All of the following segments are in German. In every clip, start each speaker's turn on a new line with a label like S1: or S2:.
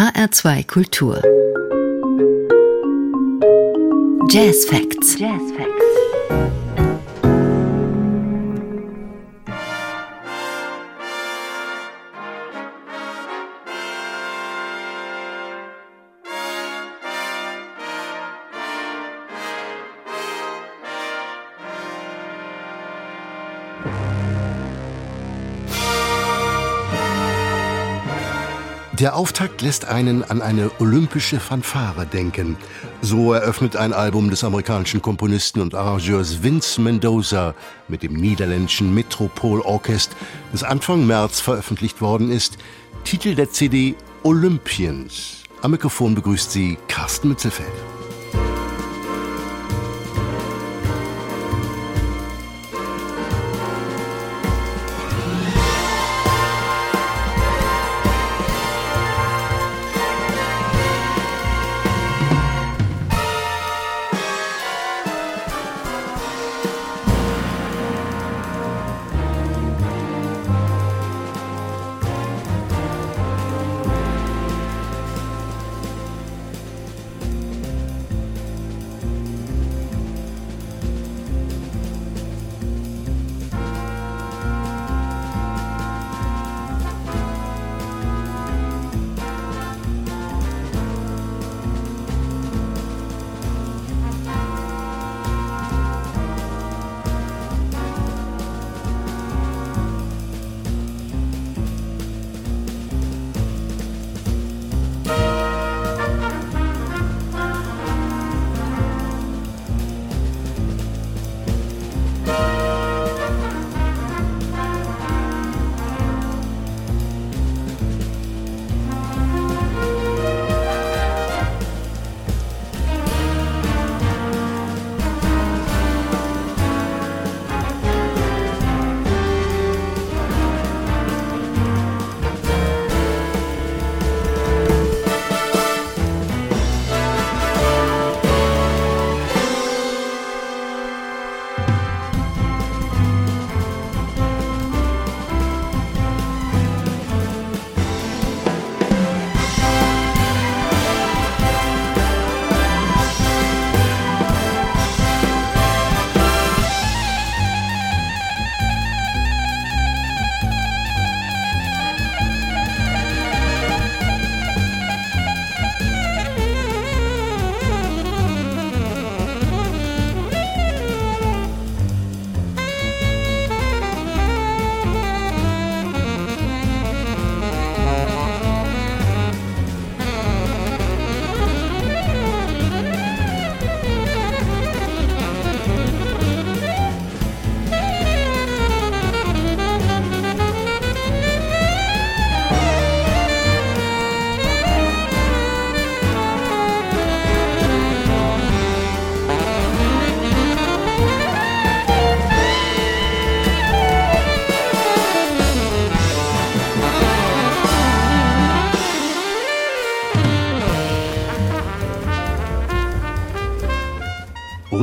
S1: HR2 Kultur. Jazz Facts. Jazz Facts.
S2: Der Auftakt lässt einen an eine olympische Fanfare denken. So eröffnet ein Album des amerikanischen Komponisten und Arrangeurs Vince Mendoza mit dem niederländischen Metropol Orchest, das Anfang März veröffentlicht worden ist, Titel der CD Olympians. Am Mikrofon begrüßt sie Carsten Mitzelfeld.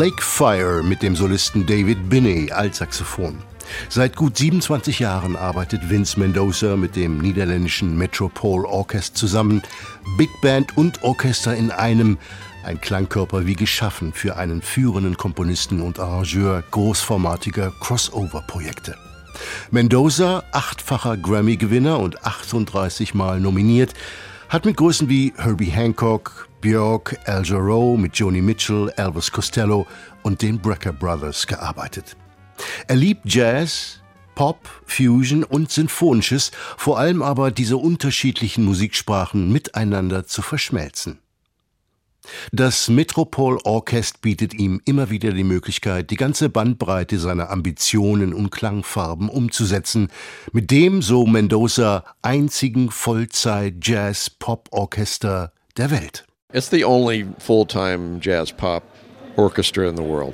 S2: Lake Fire mit dem Solisten David Binney als Saxophon. Seit gut 27 Jahren arbeitet Vince Mendoza mit dem niederländischen Metropol Orchest zusammen. Big Band und Orchester in einem, ein Klangkörper wie geschaffen für einen führenden Komponisten und Arrangeur großformatiger Crossover-Projekte. Mendoza, achtfacher Grammy-Gewinner und 38 Mal nominiert, hat mit Größen wie Herbie Hancock, Björk, Al Jarreau, mit Joni Mitchell, Elvis Costello und den Brecker Brothers gearbeitet. Er liebt Jazz, Pop, Fusion und Sinfonisches, vor allem aber diese unterschiedlichen Musiksprachen miteinander zu verschmelzen. Das Metropol Orchest bietet ihm immer wieder die Möglichkeit, die ganze Bandbreite seiner Ambitionen und Klangfarben umzusetzen, mit dem, so Mendoza, einzigen Vollzeit-Jazz-Pop-Orchester der Welt.
S3: It's the only full-time jazz pop orchestra in the world.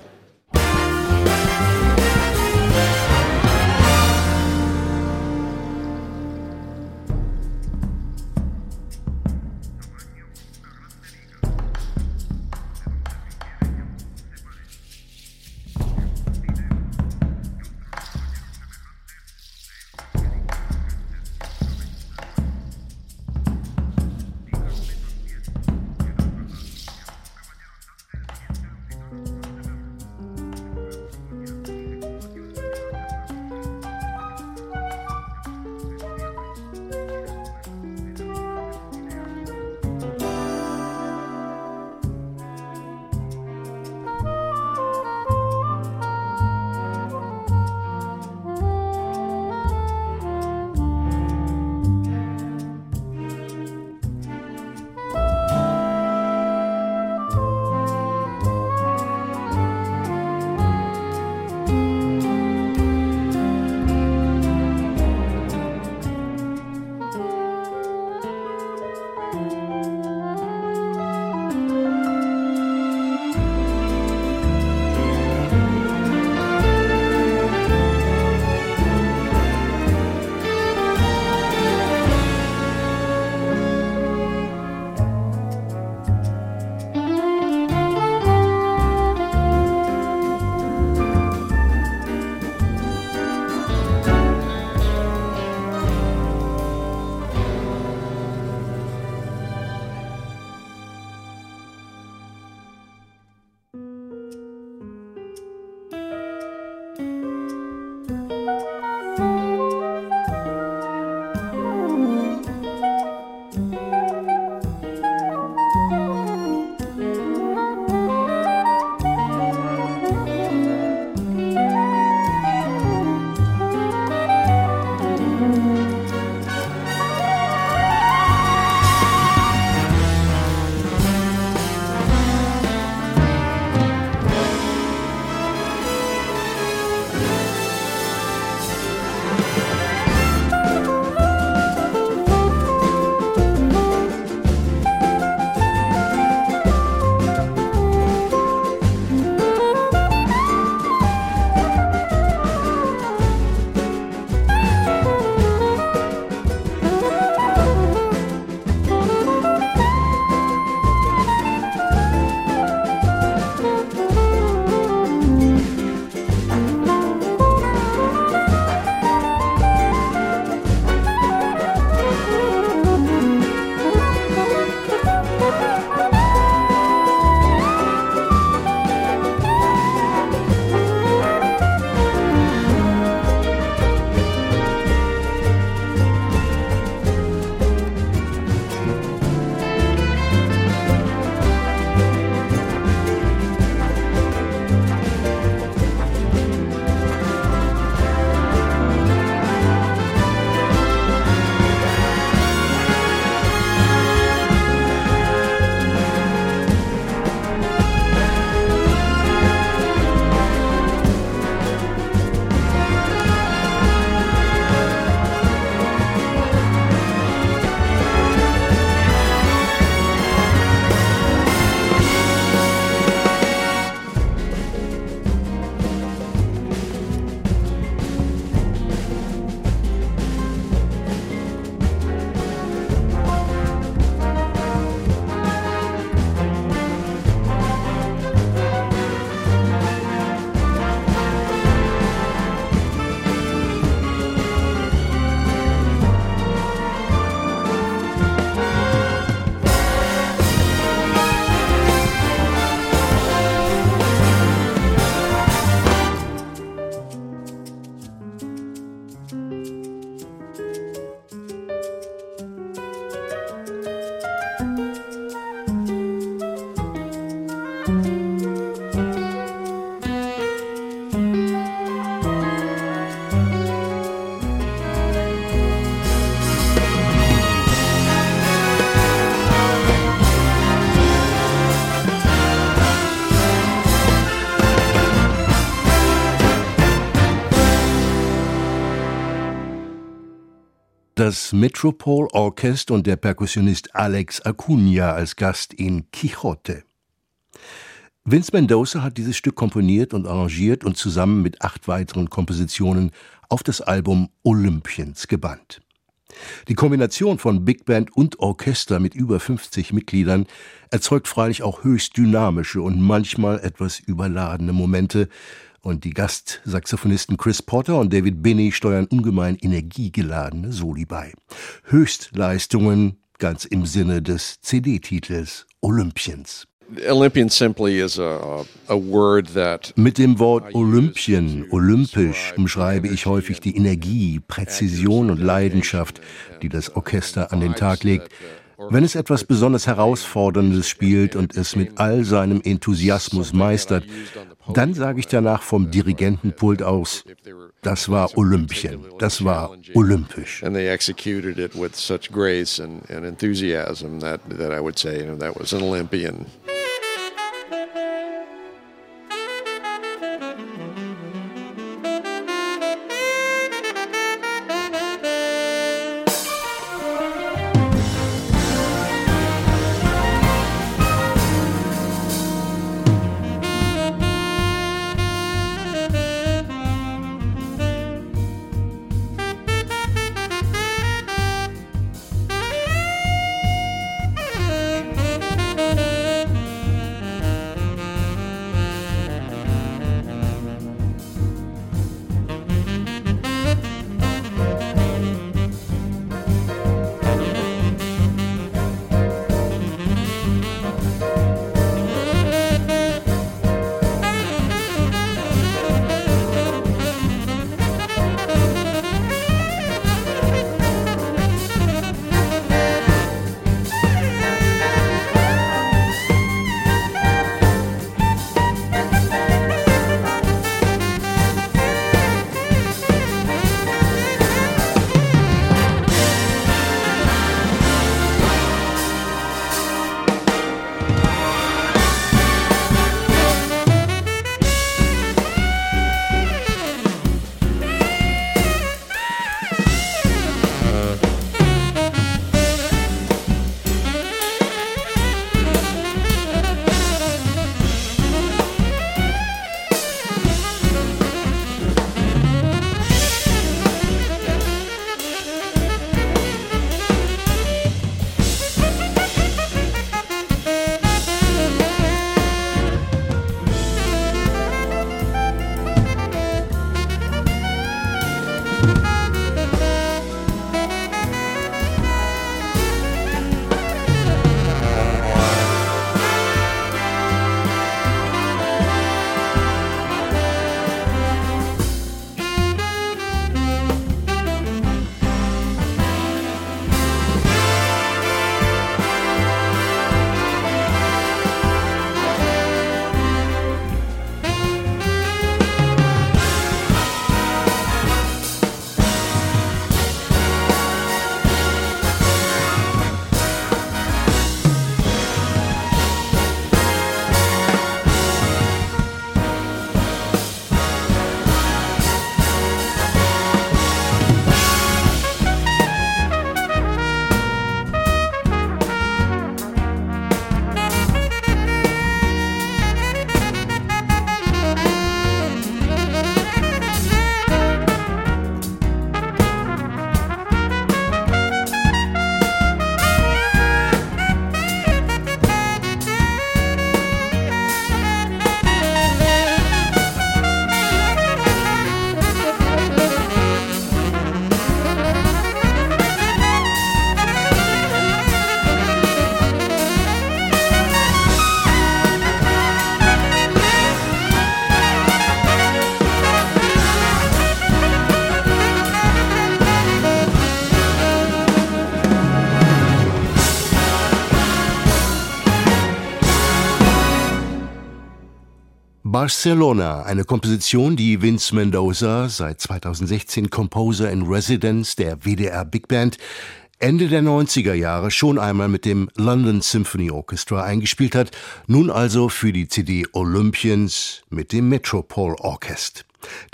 S2: Das Metropole Orchestra und der Perkussionist Alex Acuna als Gast in Quixote. Vince Mendoza hat dieses Stück komponiert und arrangiert und zusammen mit acht weiteren Kompositionen auf das Album Olympians gebannt. Die Kombination von Big Band und Orchester mit über 50 Mitgliedern erzeugt freilich auch höchst dynamische und manchmal etwas überladene Momente, und die Gastsaxophonisten Chris Potter und David Binney steuern ungemein energiegeladene Soli bei. Höchstleistungen ganz im Sinne des CD-Titels Olympians.
S3: Olympian simply is a, a word that
S2: Mit dem Wort Olympien, olympisch, umschreibe ich häufig die Energie, Präzision und Leidenschaft, die das Orchester an den Tag legt, wenn es etwas besonders Herausforderndes spielt und es mit all seinem Enthusiasmus meistert, dann sage ich danach vom Dirigentenpult aus, das war Olympien, das war olympisch.
S3: And
S2: Barcelona, eine Komposition, die Vince Mendoza, seit 2016 Composer in Residence der WDR Big Band, Ende der 90er Jahre schon einmal mit dem London Symphony Orchestra eingespielt hat, nun also für die CD Olympians mit dem Metropole Orchestra.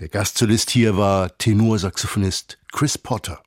S2: Der Gastsolist hier war Tenorsaxophonist Chris Potter.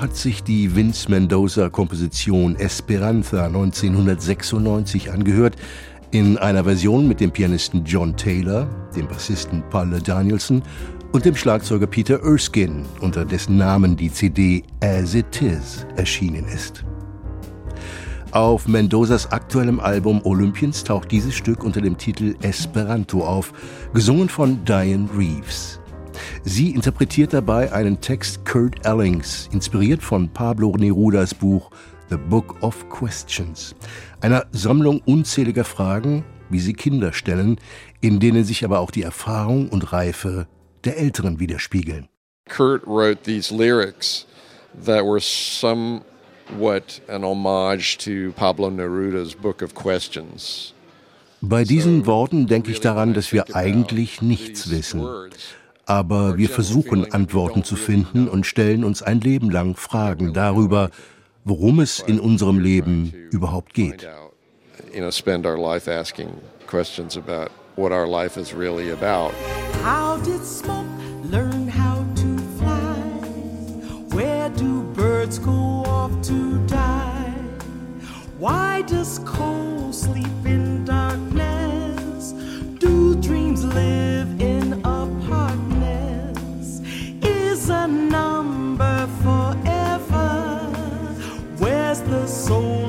S2: Hat sich die Vince Mendoza-Komposition Esperanza 1996 angehört, in einer Version mit dem Pianisten John Taylor, dem Bassisten Paul Danielson und dem Schlagzeuger Peter Erskine, unter dessen Namen die CD As It Is erschienen ist. Auf Mendozas aktuellem Album Olympians taucht dieses Stück unter dem Titel Esperanto auf, gesungen von Diane Reeves. Sie interpretiert dabei einen Text Kurt Ellings, inspiriert von Pablo Nerudas Buch The Book of Questions, einer Sammlung unzähliger Fragen, wie sie Kinder stellen, in denen sich aber auch die Erfahrung und Reife der Älteren widerspiegeln.
S3: Kurt wrote these lyrics that were some what an homage to Pablo Neruda's Book of Questions.
S2: Bei diesen Worten denke ich daran, dass wir eigentlich nichts wissen. Aber wir versuchen Antworten zu finden und stellen uns ein Leben lang Fragen darüber, worum es in unserem Leben überhaupt geht.
S4: How did smoke learn how to fly? Where do birds go? to die? Why does coal sleep in darkness? Do dreams live in apartments? Number forever? Where's the soul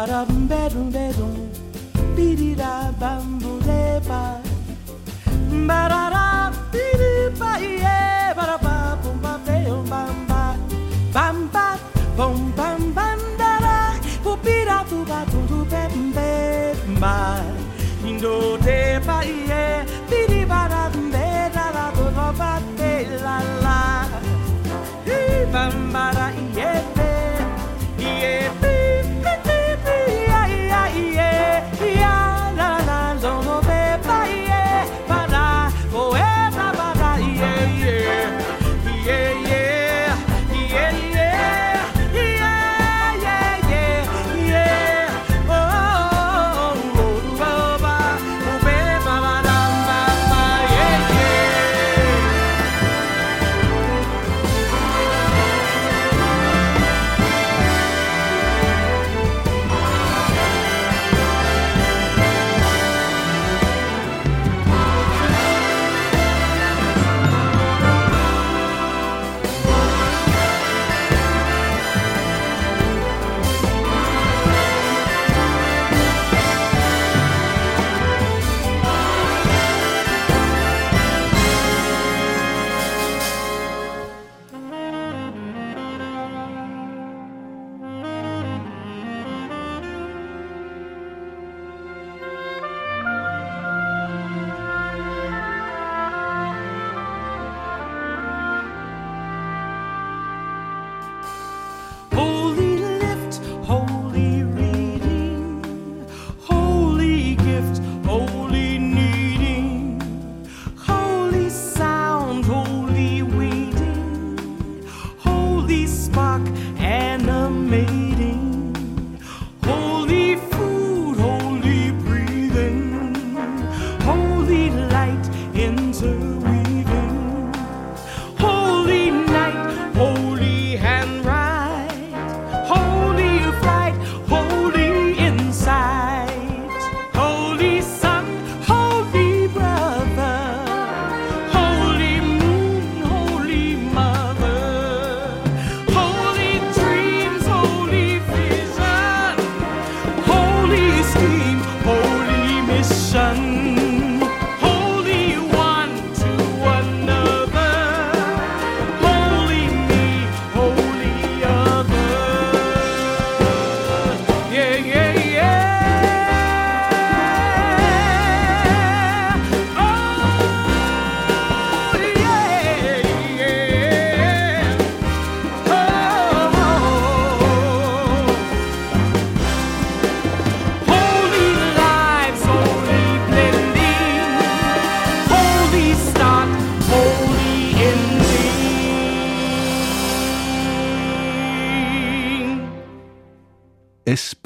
S4: ba da bum bedroom bedroom, be dee da bum boo de ba, ba da da be dee ba yeah, ba da ba bum ba be um bam ba, bam ba bum bam bam da da, bu be da bu ba bum du be bum be ba, do de ba yeah.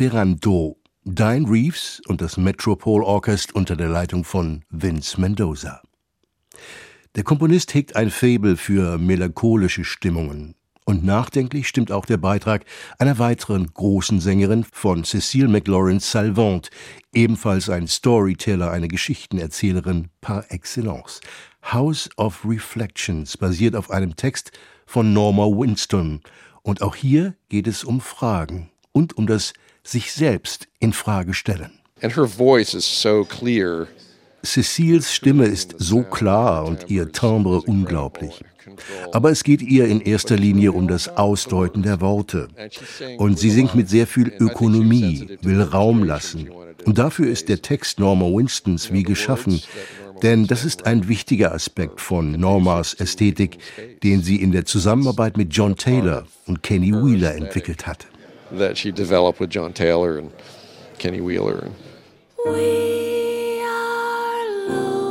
S2: Esperanto. Diane Reeves und das Metropole Orchestra unter der Leitung von Vince Mendoza. Der Komponist hegt ein Faible für melancholische Stimmungen. Und nachdenklich stimmt auch der Beitrag einer weiteren großen Sängerin von Cecile McLaurin Salvant, ebenfalls ein Storyteller, eine Geschichtenerzählerin par excellence. House of Reflections basiert auf einem Text von Norma Winston. Und auch hier geht es um Fragen und um das sich selbst in Frage stellen.
S3: So.
S2: Cecils Stimme ist so klar und ihr Timbre unglaublich. Aber es geht ihr in erster Linie um das Ausdeuten der Worte. Und sie singt mit sehr viel Ökonomie, will Raum lassen. Und dafür ist der Text Norma Winstons wie geschaffen. Denn das ist ein wichtiger Aspekt von Normas Ästhetik, den sie in der Zusammenarbeit mit John Taylor und Kenny Wheeler entwickelt hat.
S3: That she developed with John Taylor and Kenny Wheeler.
S5: We are lonely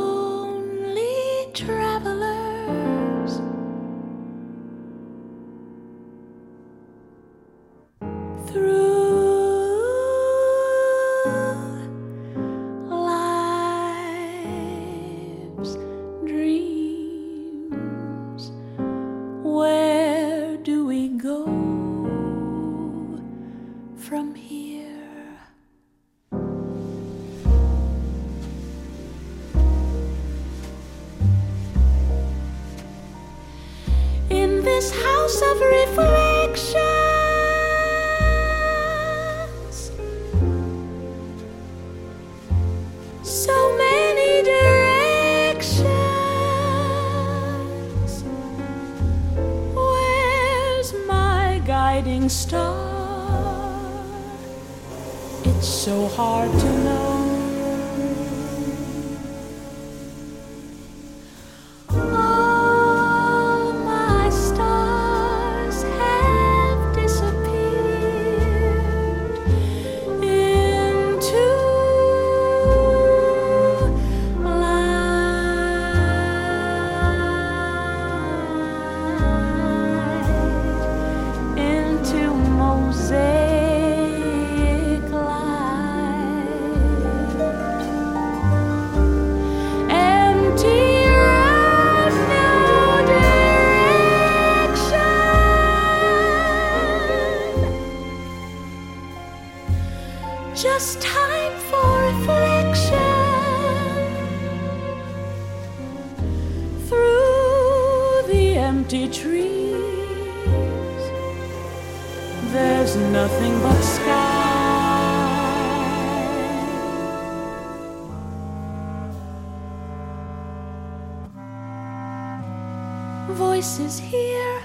S5: Voices here,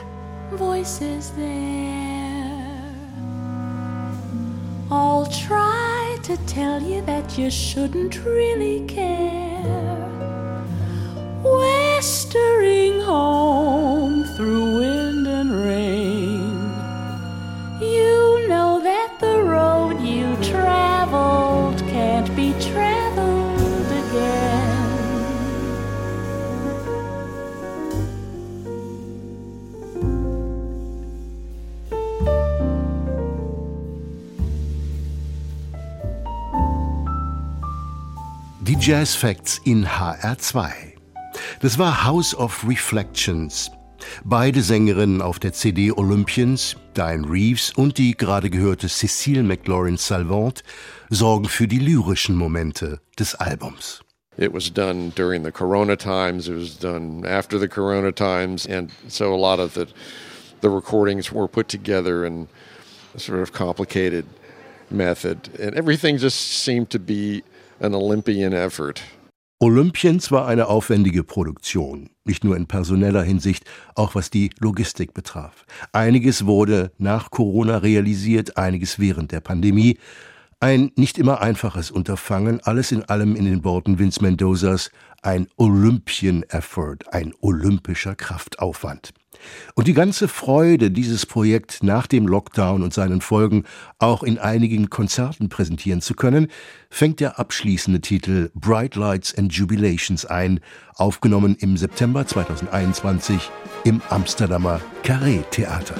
S5: voices there. All try to tell you that you shouldn't really care. Westering home
S2: Jazz Facts in HR2. Das war House of Reflections. Beide Sängerinnen auf der CD Olympians, Diane Reeves und die gerade gehörte Cecile McLaurin Salvant, sorgen für die lyrischen Momente des Albums.
S3: It was done during the Corona times. It was done after the Corona times, and so a lot of the the recordings were put together in a sort of complicated method, and everything just seemed to be an Olympian effort.
S2: Olympians war eine aufwendige Produktion, nicht nur in personeller Hinsicht, auch was die Logistik betraf. Einiges wurde nach Corona realisiert, einiges während der Pandemie. Ein nicht immer einfaches Unterfangen, alles in allem in den Worten Vince Mendozas ein Olympian Effort, ein olympischer Kraftaufwand. Und die ganze Freude, dieses Projekt nach dem Lockdown und seinen Folgen auch in einigen Konzerten präsentieren zu können, fängt der abschließende Titel Bright Lights and Jubilations ein, aufgenommen im September 2021 im Amsterdamer Carré Theater.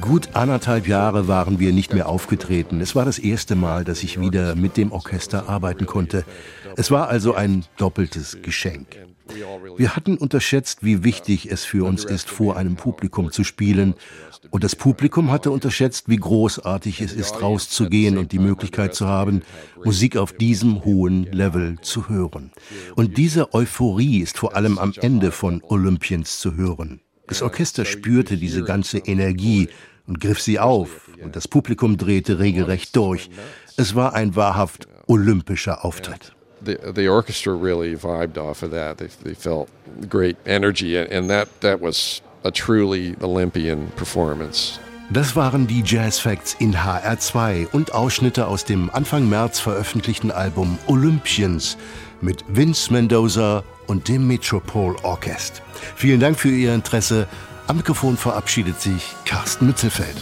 S2: Gut anderthalb Jahre waren wir nicht mehr aufgetreten. Es war das erste Mal, dass ich wieder mit dem Orchester arbeiten konnte. Es war also ein doppeltes Geschenk. Wir hatten unterschätzt, wie wichtig es für uns ist, vor einem Publikum zu spielen. Und das Publikum hatte unterschätzt, wie großartig es ist, rauszugehen und die Möglichkeit zu haben, Musik auf diesem hohen Level zu hören. Und diese Euphorie ist vor allem am Ende von Olympians zu hören. Das Orchester spürte diese ganze Energie und griff sie auf, und das Publikum drehte regelrecht durch. Es war ein wahrhaft olympischer Auftritt.
S3: The, the orchestra really vibed off of that. They, they felt great energy, and that, that was a truly Olympian performance.
S2: Das waren die Jazz Facts in HR2 und Ausschnitte aus dem Anfang März veröffentlichten Album Olympians mit Vince Mendoza und dem Metropole Orchest. Vielen Dank für Ihr Interesse. Am Mikrofon verabschiedet sich Carsten Mützelfeld.